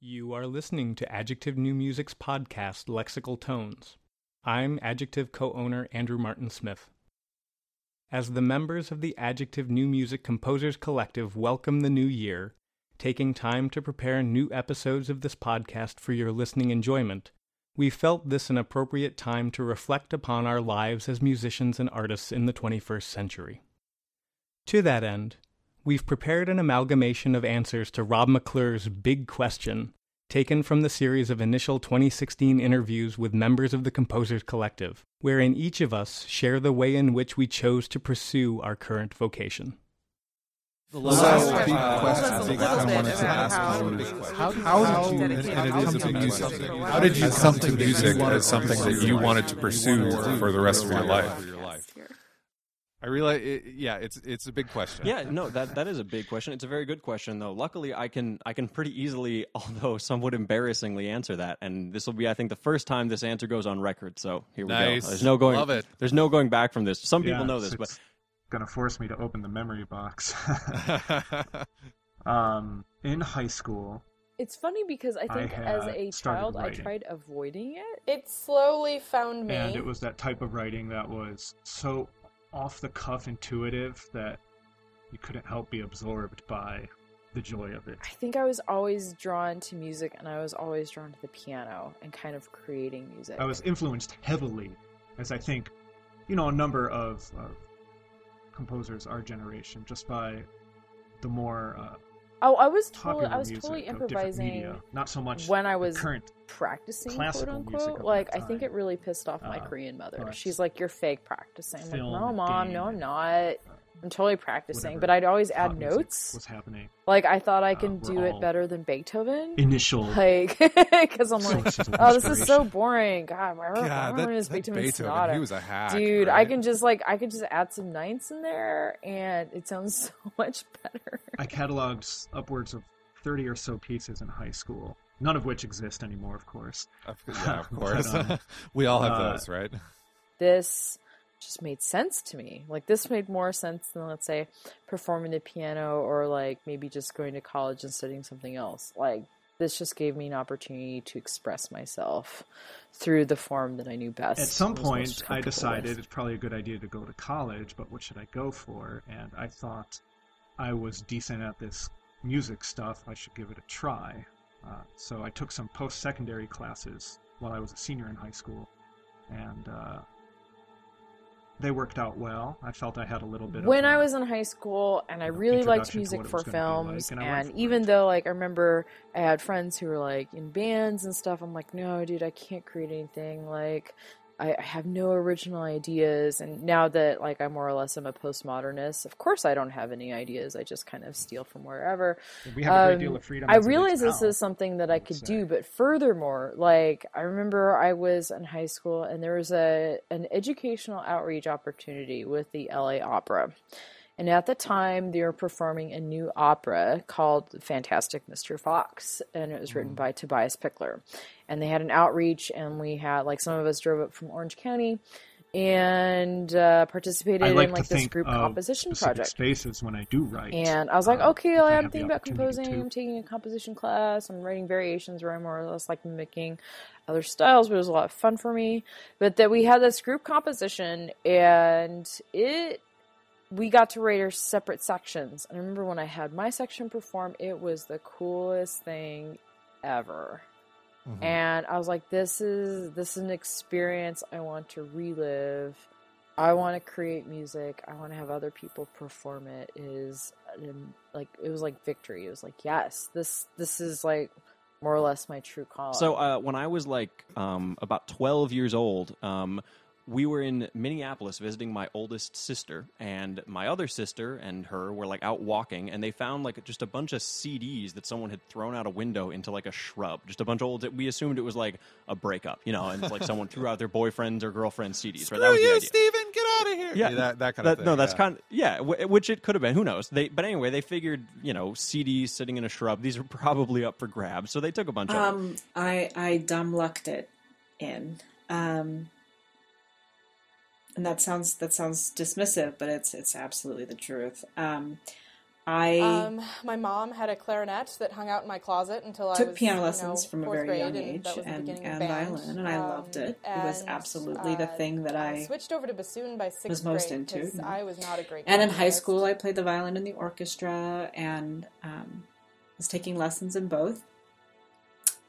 You are listening to Adjective New Music's podcast, Lexical Tones. I'm Adjective co owner Andrew Martin Smith. As the members of the Adjective New Music Composers Collective welcome the new year, taking time to prepare new episodes of this podcast for your listening enjoyment, we felt this an appropriate time to reflect upon our lives as musicians and artists in the 21st century. To that end, we've prepared an amalgamation of answers to Rob McClure's Big Question, taken from the series of initial 2016 interviews with members of the Composers Collective, wherein each of us share the way in which we chose to pursue our current vocation. The last big question I wanted to ask you how, how did you, and it is a big music, how did you come to music as something that you wanted to pursue for the rest of your life? I realize, it, yeah, it's it's a big question. Yeah, no, that that is a big question. It's a very good question, though. Luckily, I can I can pretty easily, although somewhat embarrassingly, answer that. And this will be, I think, the first time this answer goes on record. So here we Nice. go. There's no going. Love it. There's no going back from this. Some Yeah, people know it's- this, but gonna force me to open the memory box. um, in high school, It's funny because I I think as a started child I tried avoiding it. It slowly found me. and it was that type of writing that was so off the cuff intuitive that you couldn't help be absorbed by the joy of it. I think I was always drawn to music and I was always drawn to the piano and kind of creating music. I was influenced heavily, as I think, you know, a number of uh, composers our generation, just by the more uh, oh, I was totally I was totally improvising media, not so much when I was current. practicing classical quote unquote. Like I think it really pissed off my Uh, Korean mother. but She's like, You're fake practicing. I'm like, No mom, no I'm not. I'm totally practicing. whatever But I'd always add music notes. What's happening. Like I thought I uh, can were do it better than Beethoven. Initial Like, because I'm like, oh, this is so boring. God, why God, why that, am I this that Beethoven, Beethoven, sonata? he was a hack, Dude, I can just like I could just add some ninths in there, and it sounds so much better. I cataloged upwards of 30 or so pieces in high school, none of which exist anymore, of course. Of- yeah, of But, course. um, we all have uh, those, right? This just made sense to me. Like this made more sense than let's say performing the piano or like maybe just going to college and studying something else. Like this just gave me an opportunity to express myself through the form that I knew best. At some and was most point, I decided with. it's probably a good idea to go to college, but what should I go for? And I thought I was decent at this music stuff. I should give it a try. Uh, so I took some post secondary classes while I was a senior in high school, and uh, they worked out well. I felt I had a little bit of when of. I was in high school and I really liked music for was like, films and and even it. though like I remember I had friends who were like in bands and stuff I'm like no dude I can't create anything like I, I have no original ideas and now that like I more or less am a postmodernist of course I don't have any ideas I just kind of steal from wherever we have a great um, deal of freedom. I realize this now. is something that I could do, but furthermore, like I remember I was in high school and there was a an educational outreach opportunity with the LA Opera. And at the time, they were performing a new opera called Fantastic Mr. Fox, and it was written by Tobias Picker. And they had an outreach, and we had like some of us drove up from Orange County and uh, participated like in like this group composition project. spaces when I do write. And I was like, uh, okay, well, I'm thinking about composing. to. I'm taking a composition class. I'm writing variations where I'm more or less like mimicking other styles, but it was a lot of fun for me. But that we had this group composition, and it we got to write our separate sections. And I remember when I had my section perform, it was the coolest thing ever. Mhm. And I was like, this is this is an experience I want to relive. I want to create music. I want to have other people perform it. it is like it was like victory. It was like, yes, this this is like more or less my true calling. So uh, when I was like um, about 12 years old, um, we were in Minneapolis visiting my oldest sister, and my other sister and her were like out walking, and they found like just a bunch of CDs that someone had thrown out a window into like a shrub. Just a bunch of old. We assumed it was like a breakup, you know, and it's like someone threw out their boyfriends or girlfriends' CDs. Right? That Screw was the you, idea. Steven! Get out of here! Yeah, that, that kind That- of thing. No, that's yeah. kind. yeah, w- which it could have been. Who knows? They, but anyway, they figured you know CDs sitting in a shrub. These are probably up for grabs, so they took a bunch of. them. Um, I I dumb lucked it in. Um, and that sounds that sounds dismissive, but it's it's absolutely the truth. Um, I Um, my mom had a clarinet that hung out in my closet until I took piano you know, lessons from a very young age the and, and violin, and I loved Um, it. It was and, absolutely the uh, thing that I switched over to bassoon by sixth was most grade into. I was not a great. And in high school, I played the violin in the orchestra and um, was taking lessons in both.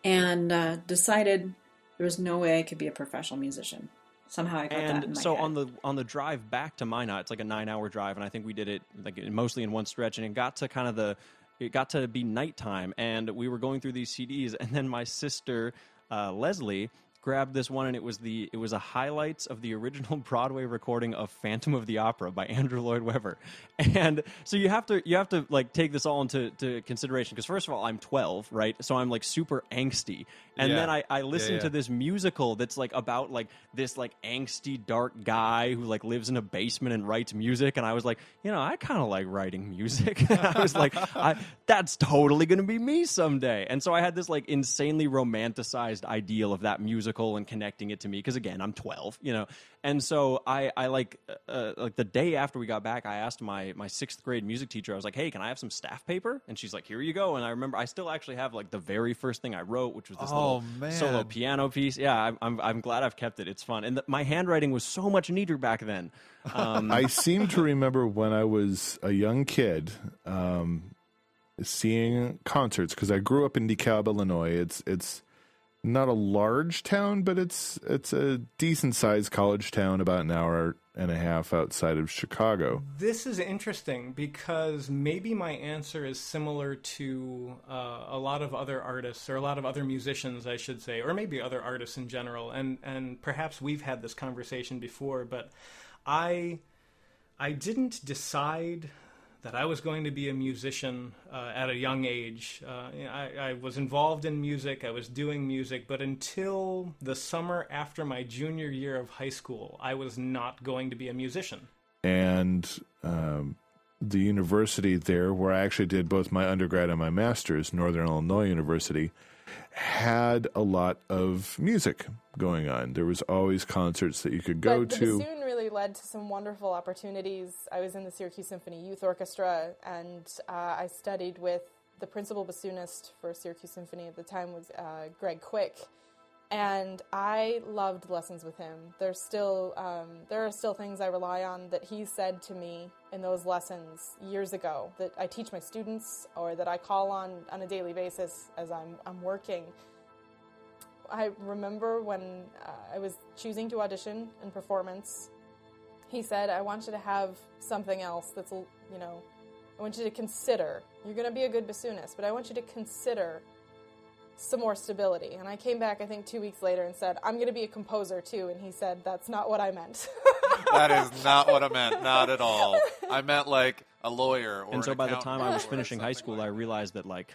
And uh, decided there was no way I could be a professional musician. Somehow I got that and so head. on the on the drive back to Minot, it's like a nine hour drive, and I think we did it like mostly in one stretch, and it got to kind of the it got to be nighttime, and we were going through these CDs, and then my sister uh, Leslie grabbed this one, and it was the it was a highlights of the original Broadway recording of Phantom of the Opera by Andrew Lloyd Webber, and so you have to you have to like take this all into to consideration because first of all I'm 12, right? So I'm like super angsty, and Yeah. then I I listen yeah. to this musical that's like about like this like angsty dark guy who like lives in a basement and writes music and I was like, you know, I kind of like writing music. I was like, I, that's totally going to be me someday. And so I had this like insanely romanticized ideal of that musical and connecting it to me because again, I'm 12, you know. And so I I like uh, like the day after we got back, I asked my my 6th grade music teacher I was like, "Hey, can I have some staff paper?" And she's like, "Here you go." And I remember I still actually have like the very first thing I wrote, which was this Oh, little man. solo piano piece. Yeah, I'm, I'm, I'm glad I've kept it. It's fun. And the, my handwriting was so much neater back then. Um, I seem to remember when I was a young kid um, seeing concerts because I grew up in DeKalb, Illinois. It's it's not a large town, but it's it's a decent sized college town, about an hour and a half outside of Chicago. This is interesting because maybe my answer is similar to uh, a lot of other artists or a lot of other musicians, I should say, or maybe other artists in general. And and perhaps we've had this conversation before, but I I didn't decide that I was going to be a musician uh, at a young age. Uh, I, I was involved in music, I was doing music, but until the summer after my junior year of high school, I was not going to be a musician. and um, the university there, where I actually did both my undergrad and my master's, Northern Illinois University, had a lot of music going on. There was always concerts that you could go but the to. bassoon really led to some wonderful opportunities. I was in the Syracuse Symphony Youth Orchestra, and uh, I studied with the principal bassoonist for Syracuse Symphony at the time was uh, Greg Quick, and I loved lessons with him. There's still um, there are still things I rely on that he said to me in those lessons years ago that I teach my students or that I call on on a daily basis as I'm I'm working. I remember when uh, I was choosing to audition in performance, he said, I want you to have something else that's, you know, I want you to consider. You're going to be a good bassoonist, but I want you to consider some more stability. And I came back, I think, two weeks later and said, I'm going to be a composer too. And he said, That's not what I meant. that is not what I meant. Not at all. I meant like a lawyer. Or and so an by the time I was finishing high school, like I realized that like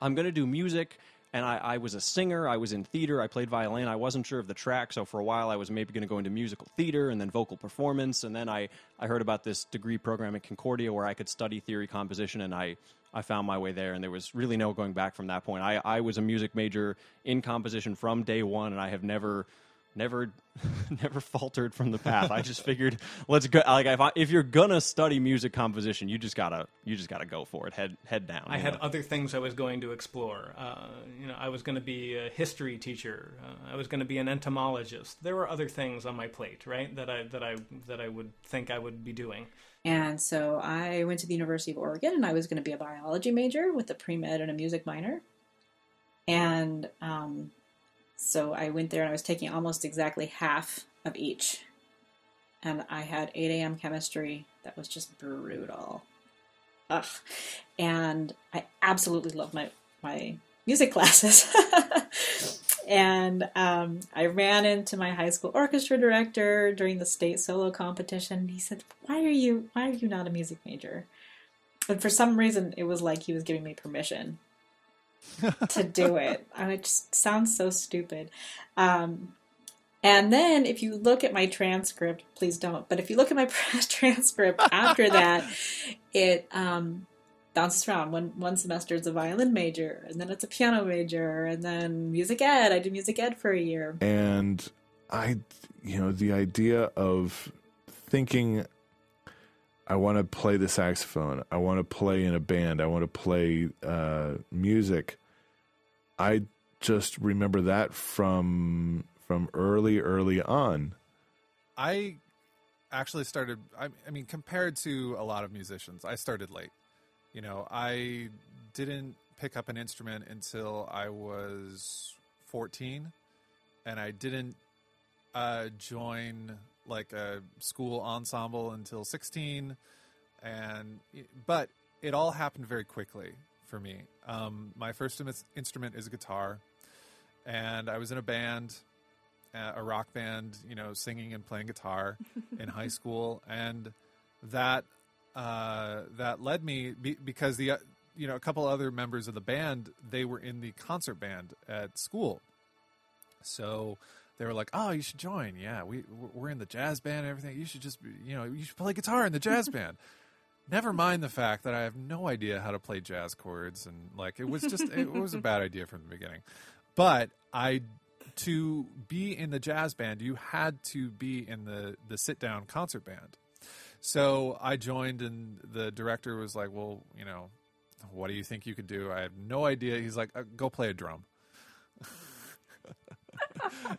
I'm going to do music. And I, I was a singer. I was in theater. I played violin. I wasn't sure of the track, so for a while I was maybe going to go into musical theater and then vocal performance. And then I, I heard about this degree program at Concordia where I could study theory composition, and I, I found my way there. And there was really no going back from that point. I, I was a music major in composition from day one, and I have never never never faltered from the path. I just figured let's go like if I, if you're gonna study music composition, you just got to you just got to go for it. Head head down. I had know? other things I was going to explore. Uh, you know, I was going to be a history teacher. Uh, I was going to be an entomologist. There were other things on my plate, right? That I that I that I would think I would be doing. And so I went to the University of Oregon and I was going to be a biology major with a pre med and a music minor. And um, so I went there and I was taking almost exactly half of each. And I had 8 a.m. chemistry that was just brutal. Ugh. And I absolutely love my, my music classes. and um, I ran into my high school orchestra director during the state solo competition. He said, "Why are you Why are you not a music major?" And for some reason, it was like he was giving me permission to do it. I mean, it just sounds so stupid. Um, and then, if you look at my transcript, please don't. But if you look at my transcript after that, it um, bounces around. One one semester it's a violin major, and then it's a piano major, and then music ed. I did music ed for a year. and I, you know, the idea of thinking I want to play the saxophone. I want to play in a band. I want to play uh, music. I just remember that from from early, early on. I actually started. I, I mean, compared to a lot of musicians, I started late. You know, I didn't pick up an instrument until I was 14, and I didn't uh, join like a school ensemble until 16 and but it all happened very quickly for me. Um, my first instrument is a guitar and i was in a band a rock band you know singing and playing guitar in high school and that uh, that led me be, because the uh, you know a couple other members of the band they were in the concert band at school so they were like, "Oh, you should join. Yeah, we we're in the jazz band and everything. You should just you know you should play guitar in the jazz band." Never mind the fact that I have no idea how to play jazz chords and like it was just it was a bad idea from the beginning. But I to be in the jazz band, you had to be in the the sit down concert band. So I joined, and the director was like, "Well, you know, what do you think you could do?" I had no idea. He's like, uh, "Go play a drum."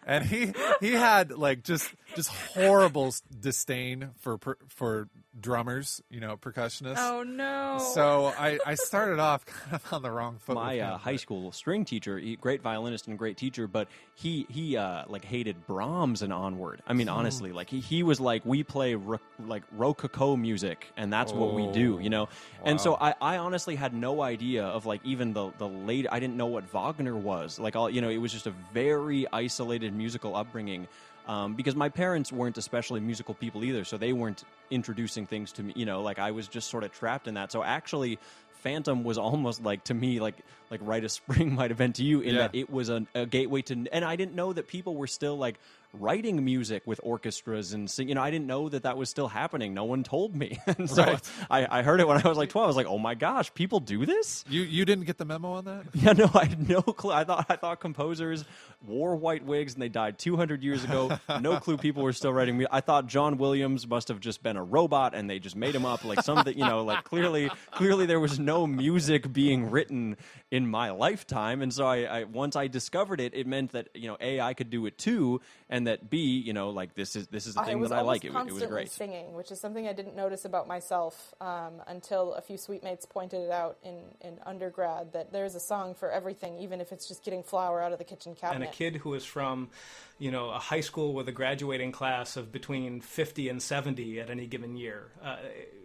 and he he had like just just horrible disdain for for drummers, you know, percussionists. Oh no! So I I started off kind of on the wrong foot. My uh, high school string teacher, he, great violinist and great teacher, but he he uh, like hated Brahms and onward. I mean, honestly, like he he was like we play ro- like rococo music, and that's oh, what we do, you know. Wow. And so I I honestly had no idea of like even the the late. I didn't know what Wagner was. Like all you know, it was just a very isolated musical upbringing. Um, because my parents weren't especially musical people either, so they weren't introducing things to me. You know, like I was just sort of trapped in that. So actually, Phantom was almost like to me like like Rite of Spring might have been to you in yeah. that it was a, a, gateway to and I didn't know that people were still like writing music with orchestras and sing, you know I didn't know that that was still happening. No one told me. And so right. I, I heard it when I was like 12 I was like oh my gosh people do this? You you didn't get the memo on that? Yeah no I had no clue. I thought I thought composers wore white wigs and they died 200 years ago. No clue people were still writing me I thought John Williams must have just been a robot and they just made him up like something you know like clearly clearly there was no music being written in my lifetime. And so I, I, once I discovered it, it meant that you know a I could do it too, and that b you know like this is this is the thing that I like. It, it, was great. Singing, which is something I didn't notice about myself um, until a few suite mates pointed it out in in undergrad that there's a song for everything, even if it's just getting flour out of the kitchen cabinet. And a kid who is from you know, a high school with a graduating class of between 50 and 70 at any given year. Uh,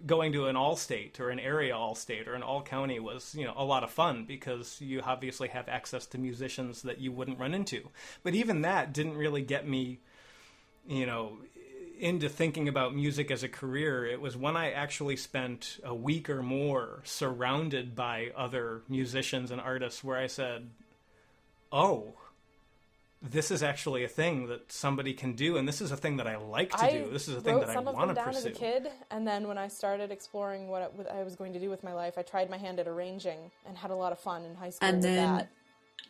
going to an all state or an area all state or an all county was, you know, a lot of fun because you obviously have access to musicians that you wouldn't run into. But even that didn't really get me, you know, into thinking about music as a career. It was when I actually spent a week or more surrounded by other musicians and artists where I said, oh, this is actually a thing that somebody can do, and this is a thing that I like to I do. This is a thing that I want to pursue. some of them down as a kid, and then when I started exploring what I was going to do with my life, I tried my hand at arranging and had a lot of fun in high school. And then, that.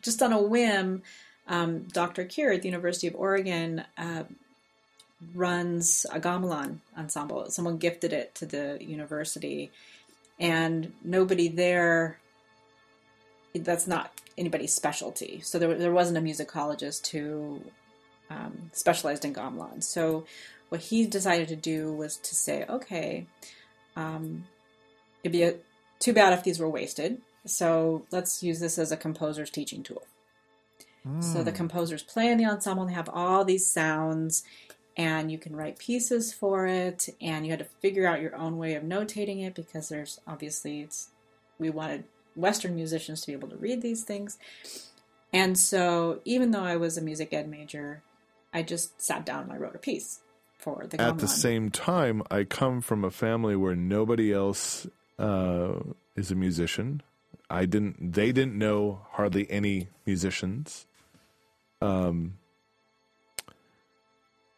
just on a whim, um, Dr. Kyr at the University of Oregon uh, runs a gamelan ensemble. Someone gifted it to the university, and nobody there. That's not anybody's specialty. So there, there wasn't a musicologist who um, specialized in gamelan. So what he decided to do was to say, okay, um, it'd be a, too bad if these were wasted. So let's use this as a composer's teaching tool. Mm. So the hmm. composers play in the ensemble, and they have all these sounds, and you can write pieces for it, and you had to figure out your own way of notating it because there's obviously it's we wanted Western musicians to be able to read these things. And so, even though I was a music ed major, I just sat down and I wrote a piece for the. At the same time, I come from a family where nobody else uh, is a musician. I didn't. They didn't know hardly any musicians. Um,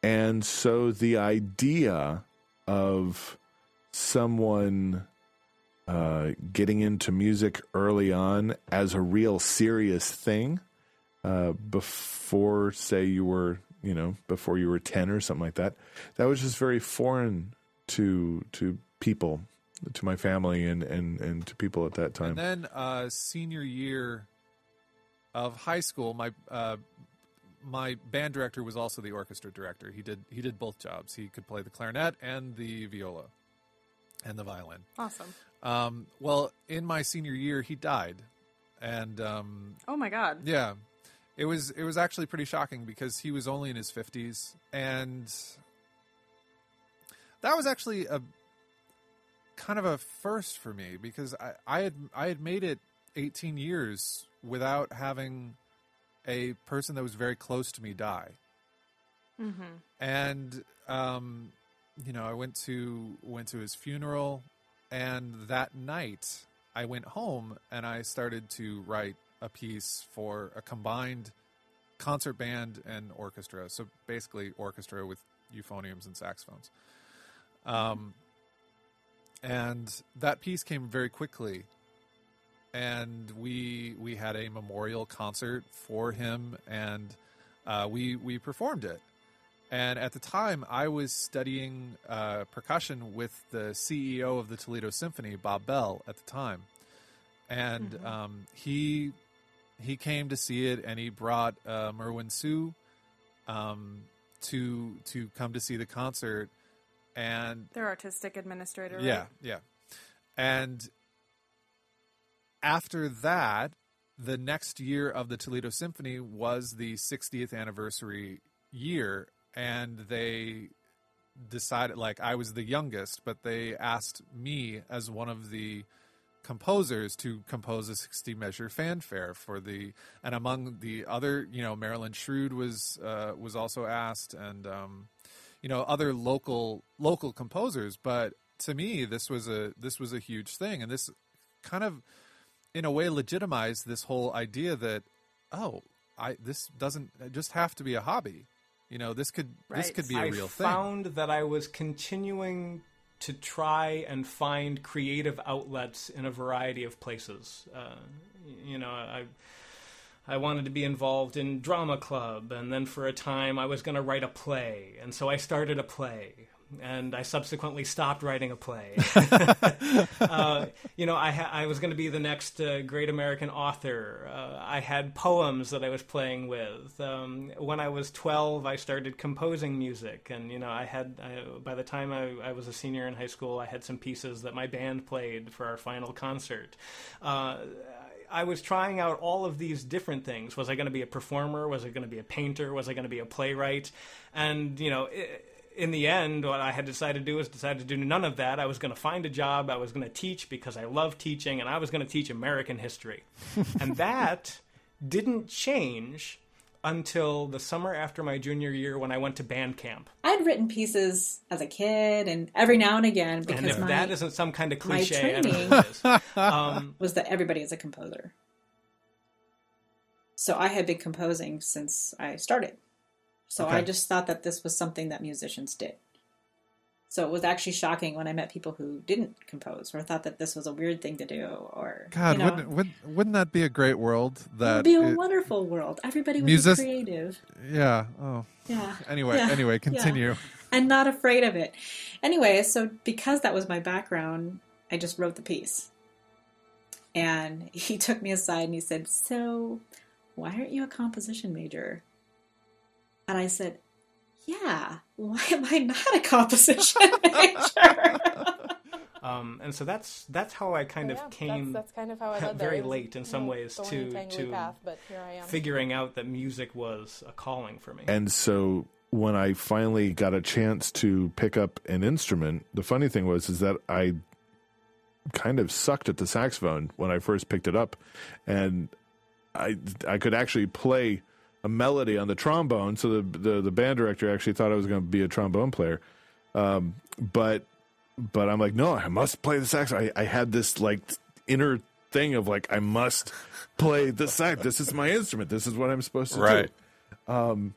and so the idea of someone uh, getting into music early on as a real serious thing uh, before, say, you were, you know, before you were 10 or something like that, that was just very foreign to to people, to my family, and and and to people at that time. And then uh, senior year of high school, my uh, my band director was also the orchestra director. He did he did both jobs. He could play the clarinet and the viola and the violin. Awesome. Um, well, in my senior year, he died, and um, Oh my god. yeah, it was it was actually pretty shocking because he was only in his fifties, and that was actually a kind of a first for me because I, I had I had made it eighteen years without having a person that was very close to me die, Mm-hmm. and um, you know I went to went to his funeral, and that night I went home and I started to write a piece for a combined concert band and orchestra. So basically, orchestra with euphoniums and saxophones. Um, and that piece came very quickly, and we we had a memorial concert for him, and uh, we we performed it. And at the time, I was studying uh, percussion with the CEO of the Toledo Symphony, Bob Bell, at the time, and um, he he came to see it, and he brought uh, Merwin Sue um, to to come to see the concert, and Their artistic administrator. yeah, right? yeah. And after that, the next year of the Toledo Symphony was the 60th anniversary year, and they decided, like, I was the youngest, but they asked me as one of the composers to compose a 60 measure fanfare for the and among the other you know Marilyn Shrude was uh, was also asked and um, you know other local local composers but to me this was a this was a huge thing and this kind of in a way legitimized this whole idea that oh I this doesn't just have to be a hobby you know this could this could be a I real thing I found that I was continuing to try and find creative outlets in a variety of places. Uh, you know, I I wanted to be involved in drama club, and then for a time I was going to write a play, and so I started a play. And I subsequently stopped writing a play. uh, you know, I, ha- I was going to be the next uh, great American author. Uh, I had poems that I was playing with. Um, when I was 12, I started composing music. And, you know, I had, I, by the time I, I was a senior in high school, I had some pieces that my band played for our final concert. Uh, I was trying out all of these different things. Was I going to be a performer? Was I going to be a painter? Was I going to be a playwright? And, you know, i in the end, what I had decided to do was decided to do none of that. I was going to find a job. I was going to teach because I love teaching, and I was going to teach American history. and that didn't change until the summer after my junior year when I went to band camp. I'd written pieces as a kid, and every now and again, And because if my, that isn't some kind of cliche, I training- what it is. Um, was that everybody is a composer. So I had been composing since I started. So I just thought that this was something that musicians did. So it was actually shocking when I met people who didn't compose or thought that this was a weird thing to do or God, you know, wouldn't, wouldn't wouldn't that be a great world? That would be a it- wonderful world. Everybody would Music- be creative. yeah. Oh. Yeah. Anyway, Yeah. anyway, Yeah. continue. and not afraid of it. Anyway, so because that was my background, I just wrote the piece. And he took me aside and he said, So, why aren't you a composition major? And I said, Yeah, why am I not a composition major? um, and so that's that's how I kind So, of yeah, came That's, that's kind of how I led there. very It late in some ways to to path, but here I am. figuring out that music was a calling for me. And so when I finally got a chance to pick up an instrument, the funny thing was is that I kind of sucked at the saxophone when I first picked it up, and I I could actually play a melody on the trombone. So the the, the band director actually thought I was going to be a trombone player, um, but but I'm like, no, I must play the sax. I, I had this like inner thing of like I must play the sax. This is my instrument. This is what I'm supposed to Right. do. Um,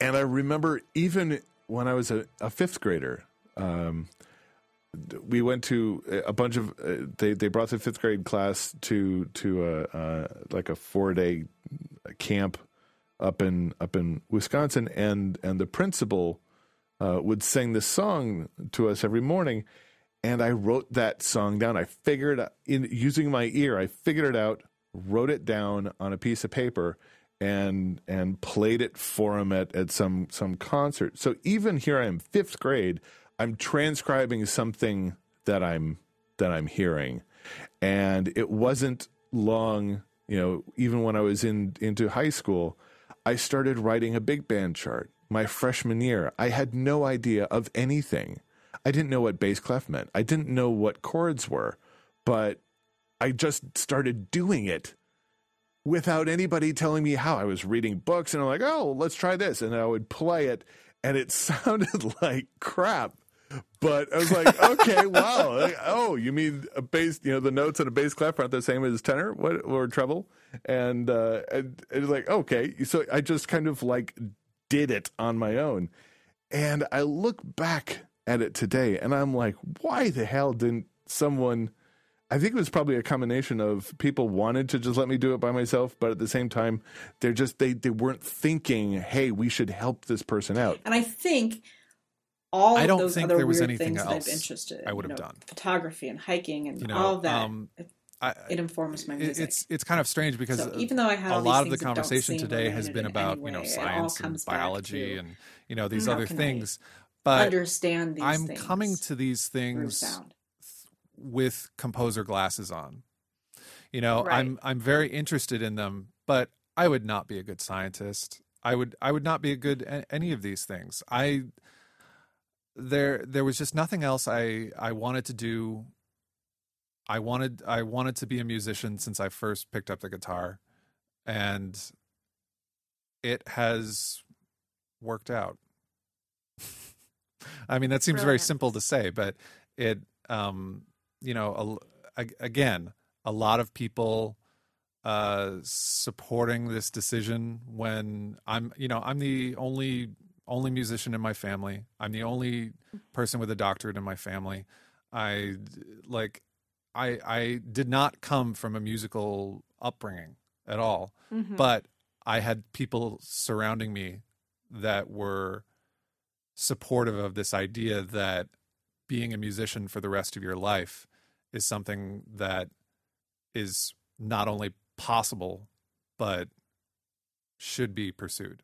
and I remember even when I was a, a fifth grader, um, we went to a bunch of uh, they they brought the fifth grade class to to a uh, like a four day camp up in up in Wisconsin, and and the principal uh, would sing this song to us every morning, and I wrote that song down. I figured in using my ear, I figured it out, wrote it down on a piece of paper, and and played it for him at, at some some concert. So even here I am, fifth grade, I'm transcribing something that I'm that I'm hearing. And it wasn't long, you know, even when I was in into high school, I started writing a big band chart. My freshman year, I had no idea of anything. I didn't know what bass clef meant. I didn't know what chords were, but I just started doing it without anybody telling me how. I was reading books and I'm like, oh, let's try this. And I would play it and it sounded like crap. But I was like, okay, wow. Like, oh, you mean a bass, you know, the notes on a bass clef aren't the same as tenor what, or treble? And, uh, and it's like, okay. So I just kind of like did it on my own. And I look back at it today and I'm like, why the hell didn't someone I think it was probably a combination of people wanted to just let me do it by myself, but at the same time, they're just they they weren't thinking, "Hey, we should help this person out." And I think all I don't those think there was anything things else interested in, I would you have know, done. photography and hiking and You know, all of that. um, it, I, it informs my music. it's it's kind of strange because So even though I had a lot of the things conversation today has been about any you know way, science and biology and you know these other can I things, but understand these I'm things coming to these things with composer glasses on. You know, Right. I'm I'm very interested in them, but I would not be a good scientist. I would I would not be a good any of these things. I there there was just nothing else I I wanted to do. I wanted I wanted to be a musician since I first picked up the guitar and it has worked out. I mean that seems very simple to say, but it um you know a, a- again a lot of people uh supporting this decision when I'm you know I'm the only only musician in my family. I'm the only person with a doctorate in my family. I like I I did not come from a musical upbringing at all, Mhm. but I had people surrounding me that were supportive of this idea that being a musician for the rest of your life is something that is not only possible but should be pursued.